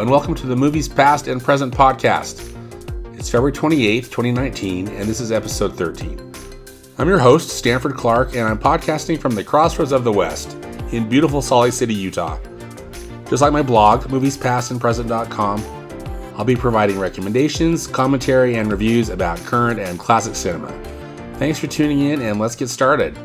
And welcome to the Movies Past and Present podcast. It's February 28th, 2019, and this is episode 13. I'm your host, Stanford Clark, and I'm podcasting from the crossroads of the West in beautiful Salt Lake City, Utah. Just like my blog, moviespastandpresent.com, I'll be providing recommendations, commentary, and reviews about current and classic cinema. Thanks for tuning in, and let's get started.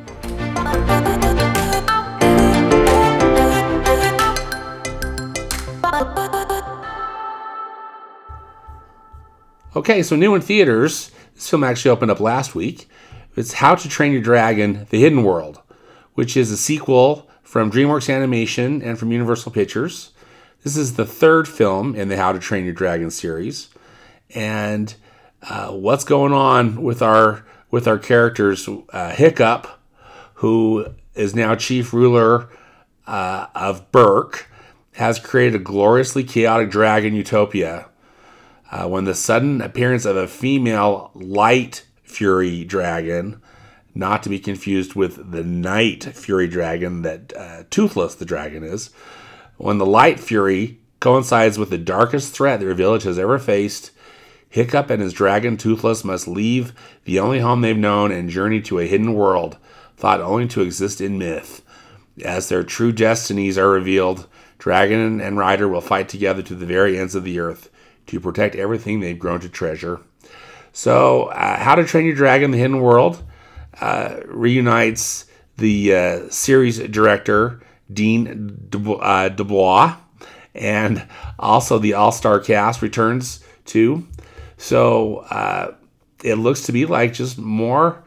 Okay, so new in theaters. This film actually opened up last week. It's How to Train Your Dragon: The Hidden World, which is a sequel from DreamWorks Animation and from Universal Pictures. This is the third film in the How to Train Your Dragon series, and uh, what's going on with our with our characters? Uh, Hiccup, who is now chief ruler uh, of Berk, has created a gloriously chaotic dragon utopia uh, when the sudden appearance of a female light fury dragon, not to be confused with the night fury dragon that uh, Toothless the dragon is, when the light fury coincides with the darkest threat their village has ever faced, Hiccup and his dragon Toothless must leave the only home they've known and journey to a hidden world thought only to exist in myth. As their true destinies are revealed, Dragon and Rider will fight together to the very ends of the earth to protect everything they've grown to treasure. So, uh, How to Train Your Dragon: The Hidden World uh, reunites the uh, series director Dean uh, DeBlois, and also the all-star cast returns too. So uh, it looks to be like just more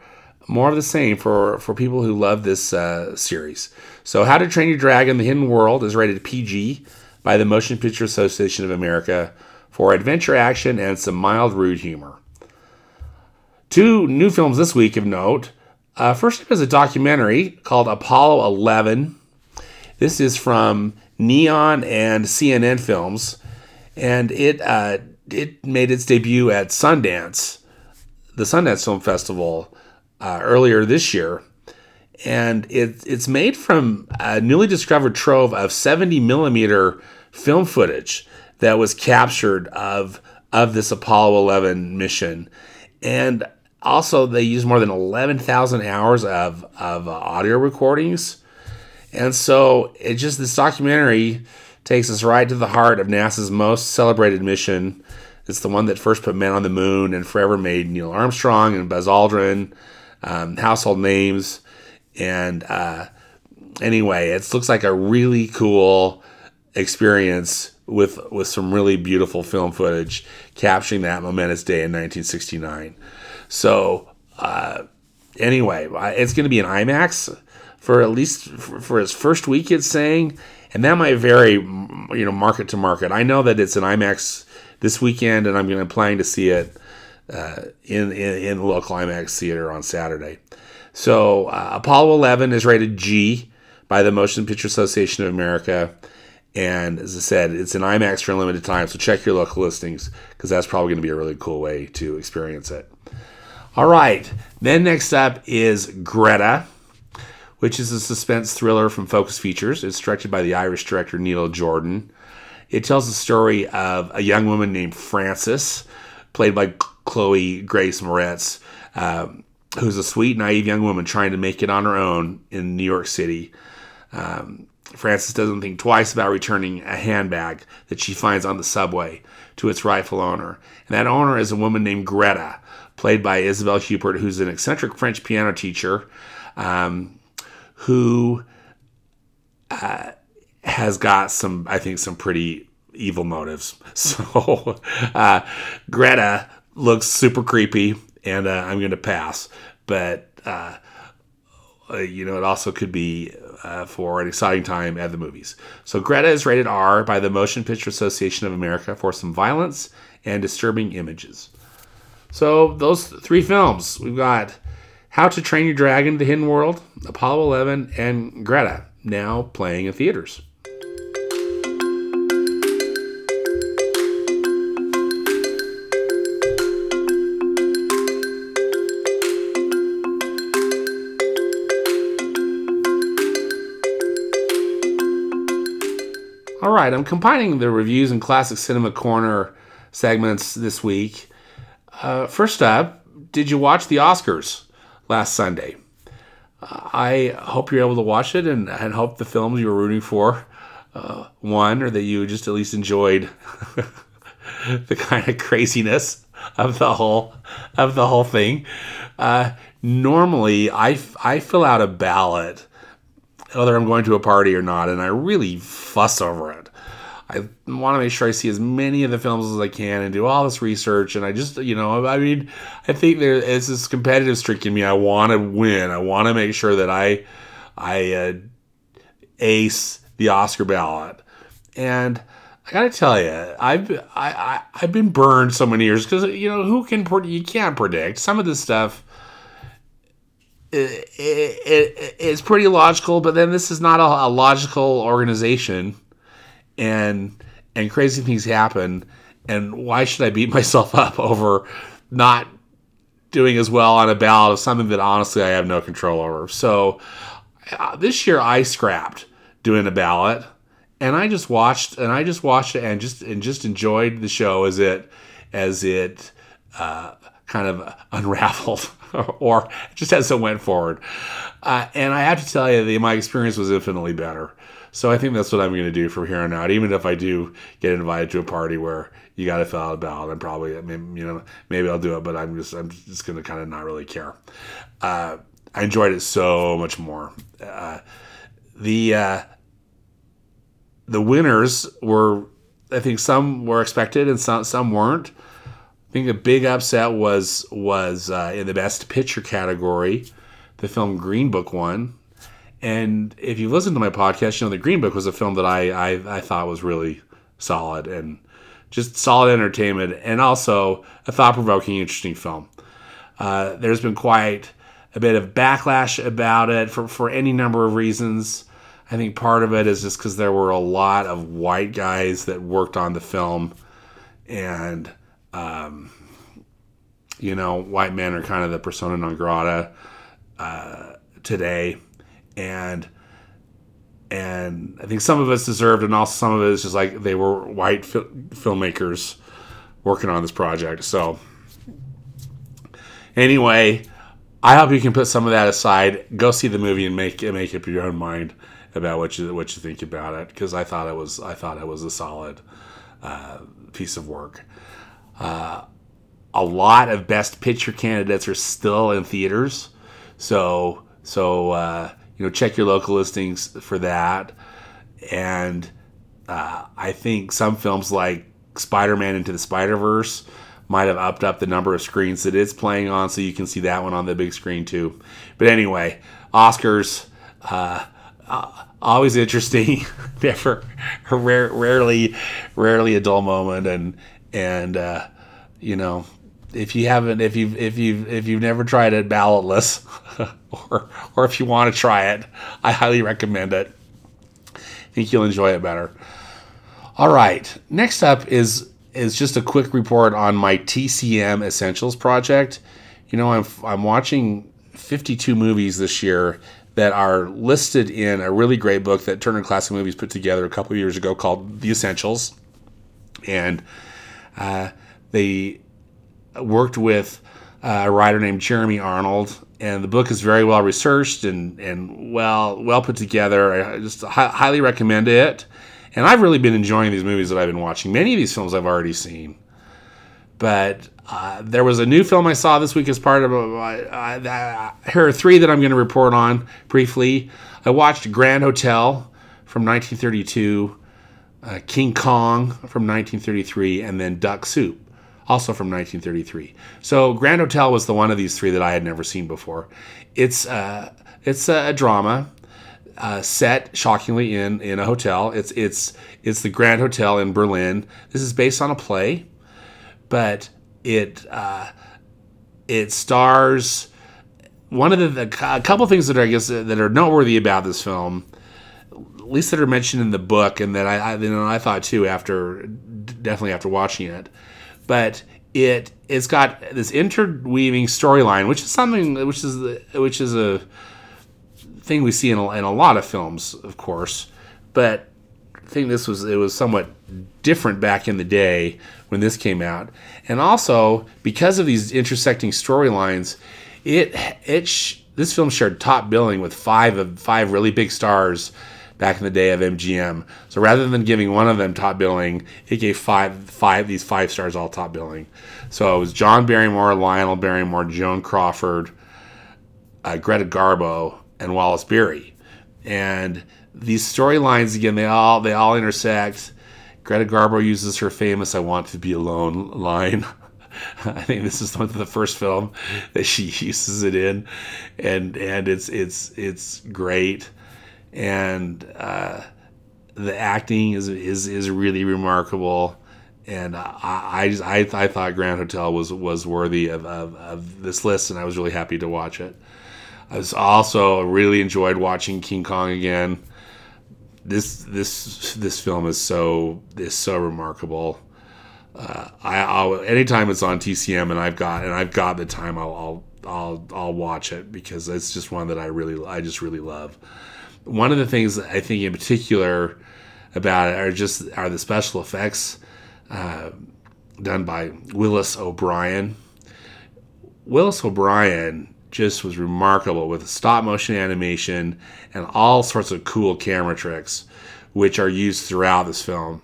more of the same for for people who love this uh, series. So, How to Train Your Dragon: The Hidden World is rated PG by the Motion Picture Association of America for adventure action and some mild rude humor. Two new films this week of note. Uh, first up is a documentary called Apollo 11. This is from Neon and CNN Films, and it uh, it made its debut at Sundance, the Sundance Film Festival, uh, earlier this year. And it, it's made from a newly discovered trove of 70 millimeter film footage that was captured of of this Apollo 11 mission, and also they used more than 11,000 hours of of uh, audio recordings, and so it just this documentary takes us right to the heart of NASA's most celebrated mission. It's the one that first put men on the moon and forever made Neil Armstrong and Buzz Aldrin um, household names. And uh, anyway, it looks like a really cool experience with with some really beautiful film footage capturing that momentous day in 1969. So uh, anyway, it's going to be an IMAX for at least for, for its first week. It's saying, and that might vary, you know, market to market. I know that it's an IMAX this weekend, and I'm going to planning to see it uh, in, in in the local IMAX theater on Saturday. So uh, Apollo 11 is rated G by the Motion Picture Association of America. And as I said, it's an IMAX for a limited time, so check your local listings because that's probably going to be a really cool way to experience it. All right, then next up is Greta, which is a suspense thriller from Focus Features. It's directed by the Irish director Neil Jordan. It tells the story of a young woman named Frances, played by Chloe Grace Moretz, um, who's a sweet, naive young woman trying to make it on her own in New York City. Um, Frances doesn't think twice about returning a handbag that she finds on the subway to its rightful owner. And that owner is a woman named Greta, played by Isabelle Huppert, who's an eccentric French piano teacher um, who uh, has got some, I think, some pretty evil motives. So uh, Greta looks super creepy, and uh, I'm going to pass. But uh, you know, it also could be uh, for an exciting time at the movies. So Greta is rated R by the Motion Picture Association of America for some violence and disturbing images. So those three films we've got How to Train Your Dragon: The Hidden World, Apollo 11, and Greta now playing in theaters. I'm combining the reviews and classic cinema corner segments this week. Uh, first up, did you watch the Oscars last Sunday? Uh, I hope you're able to watch it and, and hope the films you were rooting for uh, won or that you just at least enjoyed the kind of craziness of the whole of the whole thing. Uh, normally, I, I fill out a ballot whether I'm going to a party or not, and I really fuss over it. I want to make sure I see as many of the films as I can and do all this research. And I just, you know, I mean, I think there is this competitive streak in me. I want to win. I want to make sure that I, I uh, ace the Oscar ballot. And I got to tell you, I've I, I I've been burned so many years because you know who can you can't predict some of this stuff it, it, it's pretty logical, but then this is not a, a, logical organization, and and crazy things happen. And why should I beat myself up over not doing as well on a ballot of something that honestly I have no control over? So uh, this year I scrapped doing a ballot, and I just watched and I just watched it and just and just enjoyed the show as it as it uh, kind of unraveled. or just as it went forward. Uh, and I have to tell you, the, my experience was infinitely better. So I think that's what I'm going to do from here on out. Even if I do get invited to a party where you got to fill out a ballot, I'm probably, I mean, you know, maybe I'll do it, but I'm just, I'm just going to kind of not really care. Uh, I enjoyed it so much more. Uh, the uh, the winners were, I think, some were expected and some some weren't I think a big upset was was uh, in the best picture category. The film Green Book won, and if you listen to my podcast, you know the Green Book was a film that I I, I thought was really solid and just solid entertainment, and also a thought provoking, interesting film. Uh, there's been quite a bit of backlash about it for for any number of reasons. I think part of it is just because there were a lot of white guys that worked on the film, and um, you know, white men are kind of the persona non grata uh, today, and and I think some of us deserved, and also some of it is just like they were white fil- filmmakers working on this project. So anyway, I hope you can put some of that aside. Go see the movie and make make up your own mind about what you what you think about it because I thought it was I thought it was a solid uh, piece of work. Uh, a lot of best picture candidates are still in theaters, so so uh, you know check your local listings for that. And uh, I think some films like Spider-Man Into the Spider-Verse might have upped up the number of screens that it's playing on, so you can see that one on the big screen too. But anyway, Oscars. Uh, uh, always interesting. Never, rare, rarely, rarely a dull moment, and and uh, you know, if you haven't, if you've if you've if you've never tried it ballotless, or or if you want to try it, I highly recommend it. I think you'll enjoy it better. All right, next up is is just a quick report on my TCM Essentials project. You know, I'm I'm watching 52 movies this year that are listed in a really great book that Turner Classic Movies put together a couple years ago called The Essentials, and uh, they worked with uh, a writer named Jeremy Arnold, and the book is very well researched and, and well well put together. I just hi- highly recommend it. And I've really been enjoying these movies that I've been watching. Many of these films I've already seen, but uh, there was a new film I saw this week as part of. Uh, uh, here are three that I'm going to report on briefly. I watched Grand Hotel from 1932 uh, King Kong from 1933, and then Duck Soup, also from 1933. So Grand Hotel was the one of these three that I had never seen before. It's uh, it's a drama uh, set shockingly in in a hotel. It's it's it's the Grand Hotel in Berlin. This is based on a play, but it uh, it stars one of the, the a couple things that are I guess that are noteworthy about this film at least that are mentioned in the book, and that I, I you know I thought too after definitely after watching it, but it it's got this interweaving storyline, which is something which is which is a thing we see in a, in a lot of films, of course, but I think this was it was somewhat different back in the day when this came out, and also because of these intersecting storylines, it it sh- this film shared top billing with five of five really big stars back in the day of MGM. So rather than giving one of them top billing, it gave five five these five stars all top billing. So it was John Barrymore, Lionel Barrymore, Joan Crawford, uh, Greta Garbo, and Wallace Beery, and these storylines again they all they all intersect. Greta Garbo uses her famous "I want to be alone" line. I think this is one of the first film that she uses it in, and and it's it's it's great, and uh, the acting is is is really remarkable, and I I, just, I, I thought Grand Hotel was was worthy of, of, of this list, and I was really happy to watch it. I was also really enjoyed watching King Kong again this this this film is so is so remarkable. Uh, I I'll, anytime it's on TCM and I've got and I've got the time I'll, I'll I'll I'll watch it because it's just one that I really I just really love. One of the things I think in particular about it are just are the special effects uh, done by Willis O'Brien. Willis O'Brien just was remarkable with stop motion animation and all sorts of cool camera tricks, which are used throughout this film.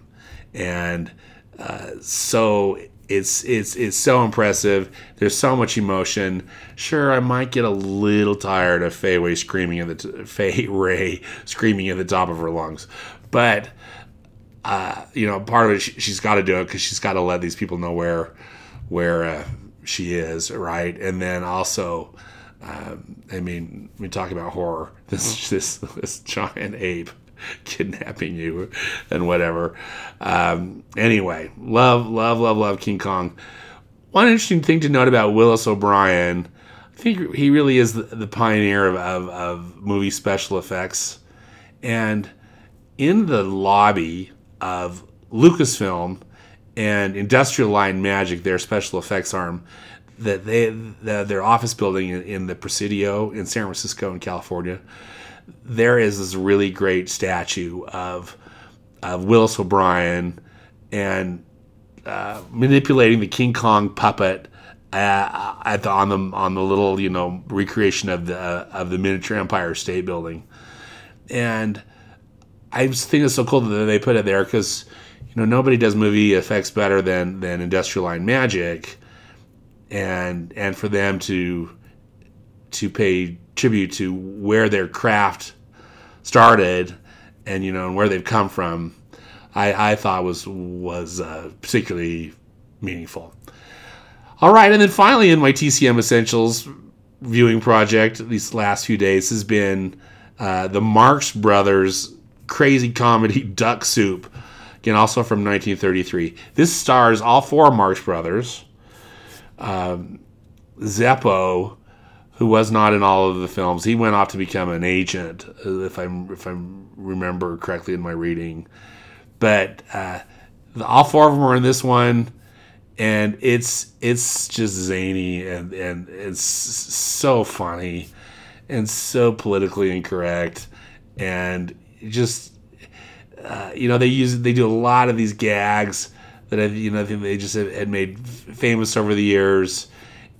And uh, so it's it's it's so impressive. There's so much emotion. Sure, I might get a little tired of Fay Wray screaming at the t- Fay Wray screaming at the top of her lungs, but uh, you know, part of it she, has got to do it because she's got to let these people know where where uh, she is, right? And then also um, I mean, we talk about horror. This this this giant ape kidnapping you and whatever. Um, anyway, love love love love King Kong. One interesting thing to note about Willis O'Brien, I think he really is the, the pioneer of, of, of movie special effects, and in the lobby of Lucasfilm and Industrial and Magic, their special effects arm, that they the, their office building in, in, the Presidio in San Francisco in California, there is this really great statue of of Willis O'Brien and uh, manipulating the King Kong puppet uh, at the, on the on the little you know recreation of the uh, of the miniature Empire State Building, and I just think it's so cool that they put it there because you know nobody does movie effects better than than Industrial Light Magic. And and for them to to pay tribute to where their craft started and you know and where they've come from I, I thought was was uh, particularly meaningful. All right, and then finally in my TCM Essentials viewing project these last few days has been uh, the Marx Brothers crazy comedy Duck Soup, again also from 1933. This stars all four Marx Brothers um, Zeppo, who was not in all of the films, he went off to become an agent, uh, if I if I remember correctly in my reading. But uh, the, all four of them are in this one, and it's it's just zany and and it's so funny, and so politically incorrect, and just uh, you know they use they do a lot of these gags that I, you know they just had made famous over the years,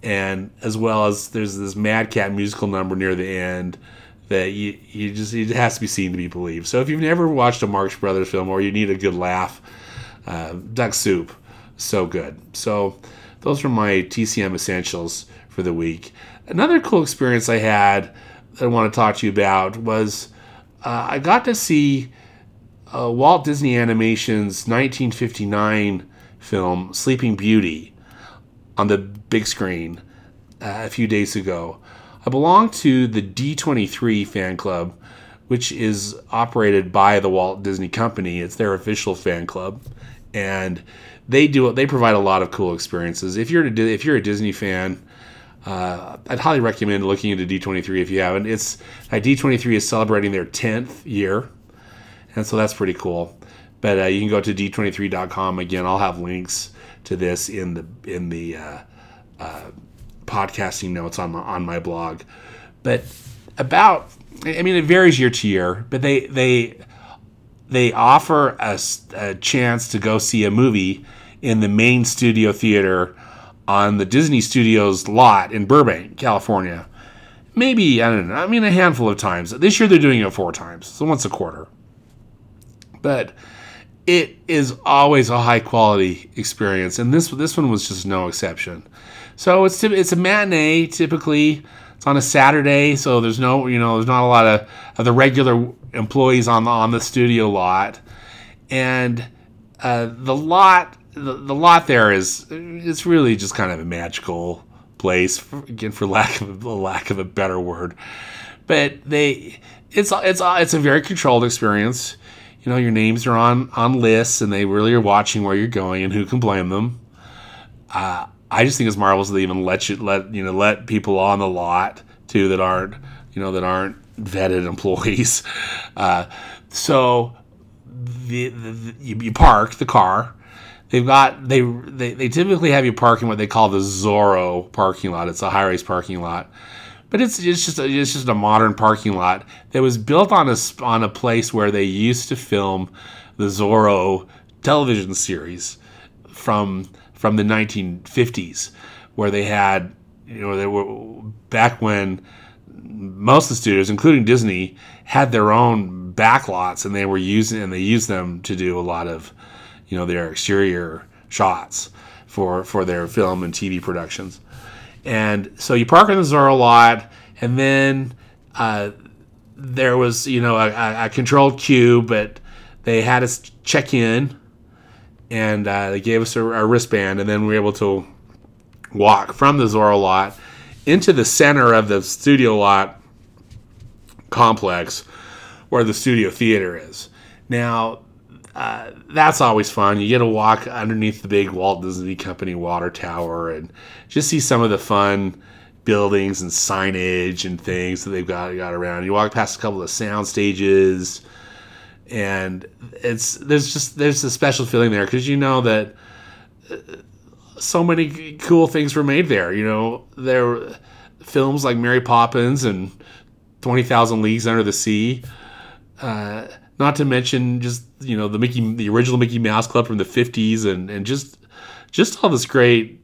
and as well as there's this Mad Cat musical number near the end that you you just it has to be seen to be believed. So if you've never watched a Marx Brothers film or you need a good laugh, uh, Duck Soup, so good. So those are my TCM essentials for the week. Another cool experience I had that I want to talk to you about was uh, I got to see uh, Walt Disney Animation's 1959 film Sleeping Beauty on the big screen uh, a few days ago. I belong to the D23 fan club, which is operated by the Walt Disney Company. It's their official fan club, and they do they provide a lot of cool experiences. If you're a, if you're a Disney fan, uh, I'd highly recommend looking into D23 if you haven't. It's uh, D23 is celebrating their 10th year and so that's pretty cool. But uh, you can go to d23.com again. I'll have links to this in the in the uh, uh, podcasting notes on my on my blog. But about, I mean, it varies year to year. But they they they offer a, a chance to go see a movie in the main studio theater on the Disney Studios lot in Burbank, California. Maybe, I don't know, I mean, a handful of times. This year they're doing it four times, so once a quarter. But it is always a high quality experience, and this this one was just no exception. So it's it's a matinee typically. It's on a Saturday, so there's no you know there's not a lot of, of the regular employees on the on the studio lot, and uh, the lot the, the lot there is it's really just kind of a magical place for, again for lack of a lack of a better word, but they it's it's it's a very controlled experience. You know, your names are on on lists, and they really are watching where you're going, and who can blame them? Uh, I just think it's marvelous they even let you let you know let people on the lot too that aren't you know that aren't vetted employees. Uh, so the, the, the you, you, park the car. They've got they, they they typically have you park in what they call the Zorro parking lot. It's a HiRace parking lot, but it's it's just a, it's just a modern parking lot that was built on a on a place where they used to film the Zorro television series from from the 1950s, where they had you know they were back when most of the studios, including Disney, had their own backlots, and they were using and they used them to do a lot of, you know, their exterior shots for for their film and TV productions. And so you park in the Zorro lot, and then uh, there was you know a, a, controlled queue, but they had us check in, and uh, they gave us a, a wristband, and then we were able to walk from the Zorro lot into the center of the studio lot complex where the studio theater is. Now, uh, that's always fun. You get to walk underneath the big Walt Disney Company water tower and just see some of the fun buildings and signage and things that they've got got around. You walk past a couple of sound stages, and it's there's just there's a special feeling there because you know that uh, so many cool things were made there. You know, there films like Mary Poppins and Twenty Thousand Leagues Under the Sea. Uh, not to mention just you know the Mickey, the original Mickey Mouse Club from the '50s, and and just just all this great,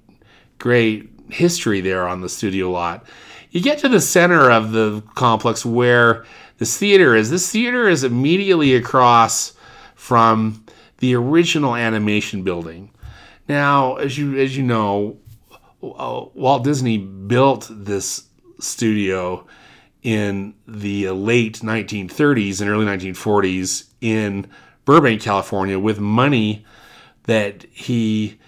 great history there on the studio lot. You get to the center of the complex where this theater is. This theater is immediately across from the original animation building. Now, as you as you know, uh, Walt Disney built this studio in the late 1930s and early 1940s in Burbank, California, with money that he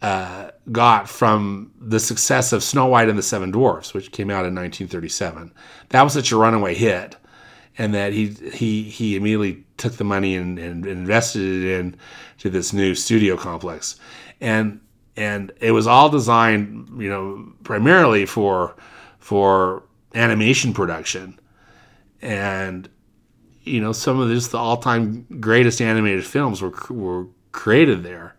uh, got from the success of Snow White and the Seven Dwarfs, which came out in 1937. That was such a runaway hit, and that he he he immediately took the money and, and invested it in to this new studio complex, and and it was all designed, you know, primarily for for animation production, and you know some of the all-time greatest animated films were were created there,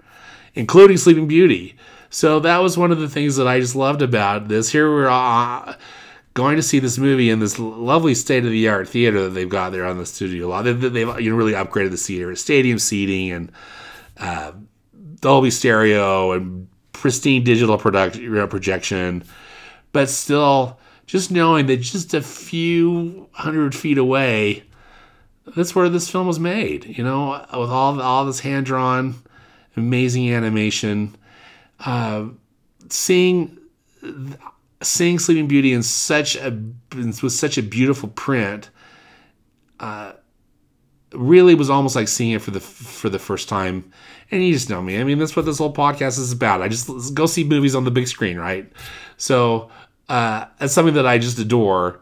including Sleeping Beauty. So that was one of the things that I just loved about this. Here we're uh, going to see this movie in this lovely state-of-the-art theater that they've got there on the studio lot. They, have you know, really upgraded the theater, stadium seating, and uh, Dolby stereo and pristine digital product projection, but still just knowing that just a few hundred feet away, that's where this film was made. You know, with all all this hand drawn, amazing animation, uh, seeing seeing Sleeping Beauty in such a with such a beautiful print. Uh, really was almost like seeing it for the for the first time. And you just know me. I mean, that's what this whole podcast is about. I just go see movies on the big screen, right? So uh, it's something that I just adore.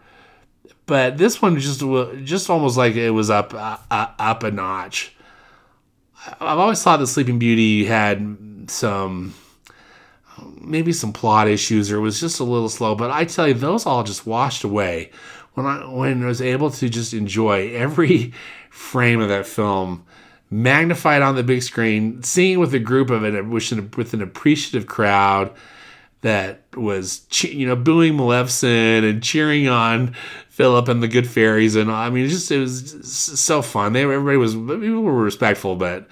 But this one just just almost like it was up uh, uh, up a notch. I've always thought that Sleeping Beauty had some maybe some plot issues or it was just a little slow. But I tell you, those all just washed away when I when I was able to just enjoy every frame of that film, magnified on the big screen, seeing with a group of it, with an, with an appreciative crowd that was you know booing Maleficent and cheering on Philip and the Good Fairies, and I mean, it just it was so fun. They everybody was people were respectful, but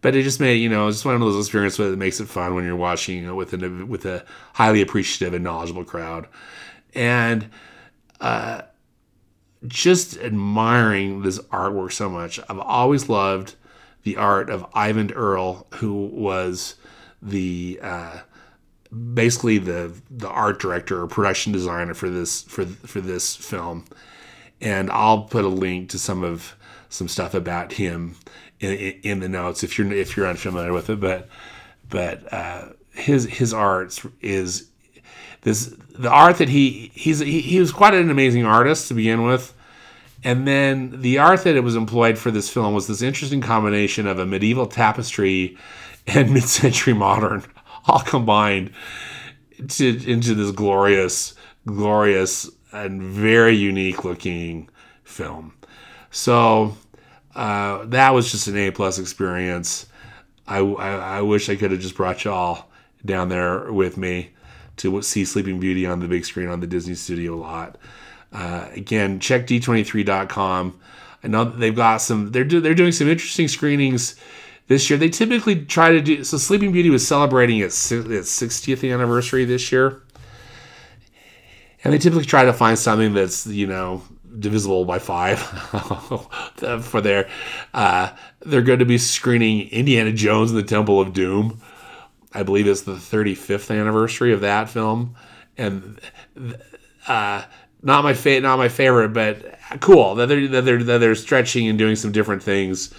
but it just made you know it's one of those experiences that makes it fun when you're watching you know, with a with a highly appreciative and knowledgeable crowd, and uh, just admiring this artwork so much. I've always loved the art of Eyvind Earle, who was the uh, basically the the art director or production designer for this for for this film, and I'll put a link to some of some stuff about him in, in the notes if you're if you're unfamiliar with it. But but uh, his his art is this the art that he he's he, he was quite an amazing artist to begin with. And then the art that it was employed for this film was this interesting combination of a medieval tapestry and mid-century modern all combined to, into this glorious, glorious, and very unique looking film. So uh, that was just an A plus experience. I, I, I, wish I could have just brought y'all down there with me to see Sleeping Beauty on the big screen on the Disney Studio lot. Uh, again, check d23.com. I know they've got some. They're do, they're doing some interesting screenings this year. They typically try to do so. Sleeping Beauty was celebrating its its 60th anniversary this year, and they typically try to find something that's you know divisible by five for their. Uh, they're going to be screening Indiana Jones and the Temple of Doom. I believe it's the 35th anniversary of that film, and uh, not my fa- not my favorite, but cool that they're that they're that they're stretching and doing some different things.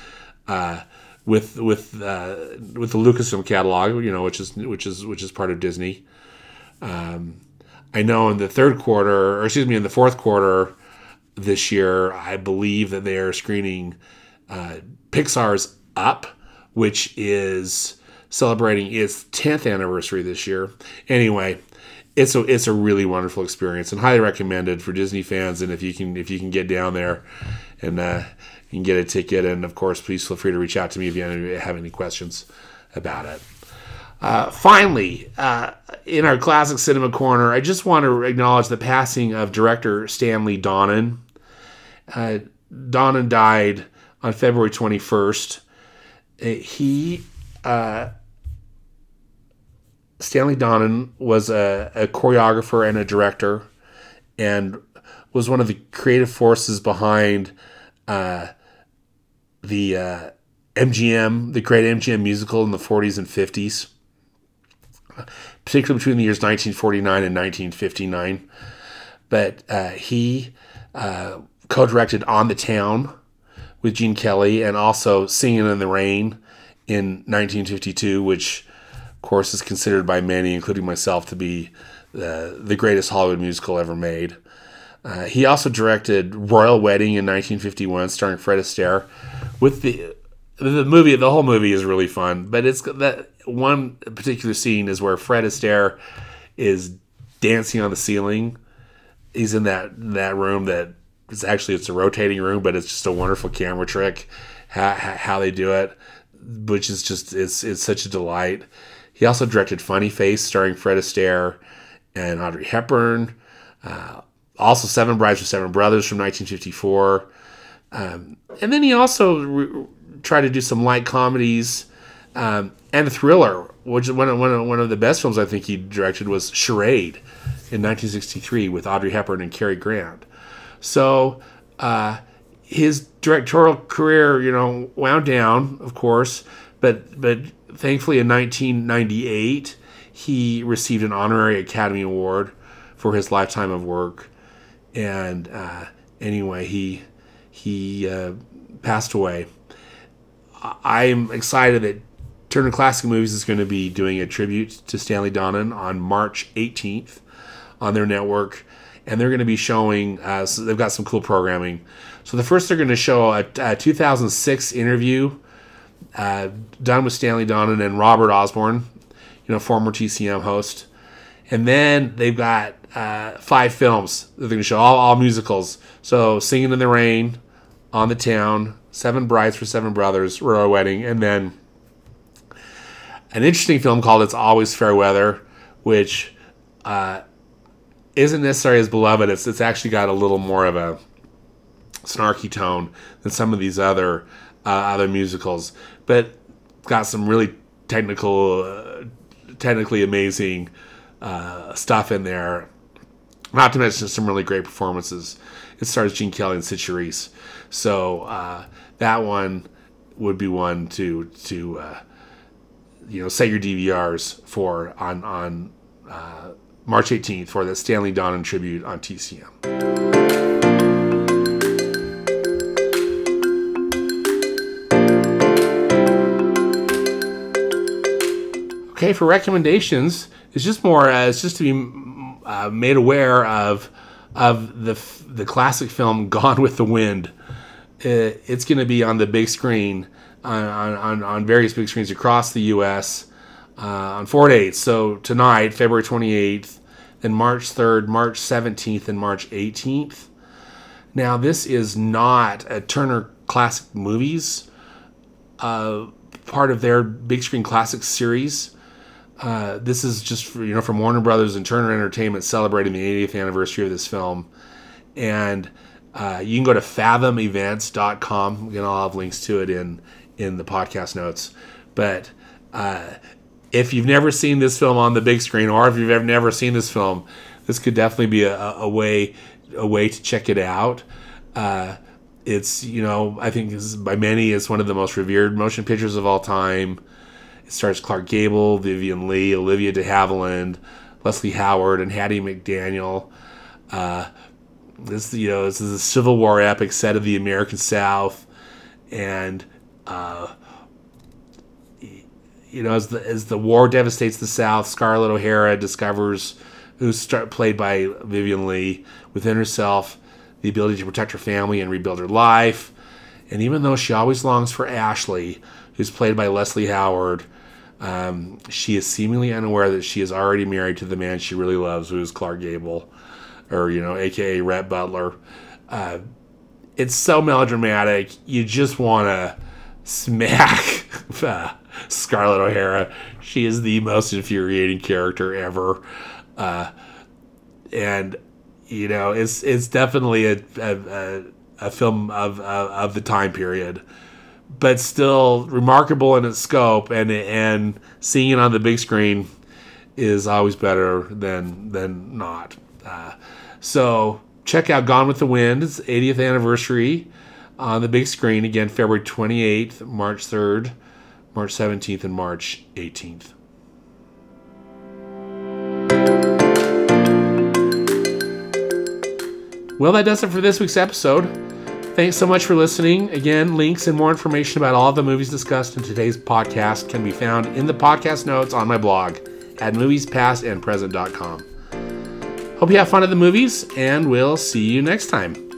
Uh, with with uh, with the Lucasfilm catalog, you know, which is which is which is part of Disney. Um, I know in the third quarter, or excuse me, in the fourth quarter this year, I believe that they are screening uh, Pixar's Up, which is celebrating its 10th anniversary this year. Anyway, it's a it's a really wonderful experience and highly recommended for Disney fans. And if you can if you can get down there and uh, you can get a ticket. And of course, please feel free to reach out to me if you have any questions about it. Uh, finally, uh, in our classic cinema corner, I just want to acknowledge the passing of director Stanley Donen. Uh, Donen died on February 21st. Uh, he, uh, Stanley Donen, was a, a choreographer and a director, and was one of the creative forces behind uh, the uh, MGM, the great MGM musical in the 40s and 50s, particularly between the years 1949 and 1959. But uh, he uh, co directed On the Town with Gene Kelly and also Singing in the Rain in 1952, which, of course, is considered by many, including myself, to be uh, the greatest Hollywood musical ever made. Uh, he also directed Royal Wedding in 1951, starring Fred Astaire. With the the movie, the whole movie is really fun, but it's that one particular scene is where Fred Astaire is dancing on the ceiling. He's in that that room that is actually it's a rotating room, but it's just a wonderful camera trick. How, how they do it, which is just it's it's such a delight. He also directed Funny Face, starring Fred Astaire and Audrey Hepburn. Uh, also Seven Brides for Seven Brothers from 1954. Um, and then he also re- tried to do some light comedies um, and a thriller, which one of, one, of, one of the best films I think he directed was Charade in 1963 with Audrey Hepburn and Cary Grant. So uh, his directorial career, you know, wound down, of course, but but thankfully in 1998 he received an honorary Academy Award for his lifetime of work and uh, anyway, he he uh, passed away. I'm excited that Turner Classic Movies is going to be doing a tribute to Stanley Donen on March 18th on their network, and they're going to be showing. Uh, so they've got some cool programming. So the first they're going to show a, a 2006 interview uh, done with Stanley Donen and Robert Osborne, you know, former TCM host, and then they've got uh, five films that they're going to show, all, all musicals. So, Singing in the Rain, On the Town, Seven Brides for Seven Brothers, Royal Wedding, and then an interesting film called It's Always Fair Weather, which uh, isn't necessarily as beloved. It's it's actually got a little more of a snarky tone than some of these other uh, other musicals, but got some really technical, uh, technically amazing uh, stuff in there. Not to mention some really great performances. It stars Gene Kelly and Cyd Charisse, so uh, that one would be one to to uh, you know set your DVRs for on on uh, March 18th for the Stanley Donen tribute on TCM. Okay, for recommendations, it's just more as just to be uh, made aware of of the the classic film Gone with the Wind. It's going to be on the big screen on, on, on various big screens across the U.S. Uh, on four dates. So tonight, February 28th, then March 3rd, March 17th, and March 18th. Now, this is not a Turner Classic Movies uh, part of their big screen classic series. Uh, this is just for, you know from Warner Brothers and Turner Entertainment celebrating the 80th anniversary of this film, and uh, you can go to fathomevents.com. Again, I'll have links to it in in the podcast notes. But uh, if you've never seen this film on the big screen, or if you've ever never seen this film, this could definitely be a, a way a way to check it out. Uh, it's you know I think by many it's one of the most revered motion pictures of all time. Stars Clark Gable, Vivien Leigh, Olivia de Havilland, Leslie Howard, and Hattie McDaniel. Uh, this you know this is a Civil War epic set of the American South, and uh, you know as the as the war devastates the South, Scarlett O'Hara discovers, who's start, played by Vivien Leigh, within herself the ability to protect her family and rebuild her life. And even though she always longs for Ashley, who's played by Leslie Howard, um, she is seemingly unaware that she is already married to the man she really loves, who is Clark Gable, or you know, aka Rhett Butler. Uh, it's so melodramatic. You just want to smack uh, Scarlett O'Hara. She is the most infuriating character ever, uh, and you know, it's it's definitely a a, a film of, of of the time period but still remarkable in its scope and and seeing it on the big screen is always better than than not. Uh, so check out Gone with the Wind. It's 80th anniversary on the big screen again, February 28th, March 3rd, March 17th, and March 18th. Well, that does it for this week's episode. Thanks so much for listening. Again, links and more information about all the movies discussed in today's podcast can be found in the podcast notes on my blog at moviespastandpresent.com. Hope you have fun at the movies, and we'll see you next time.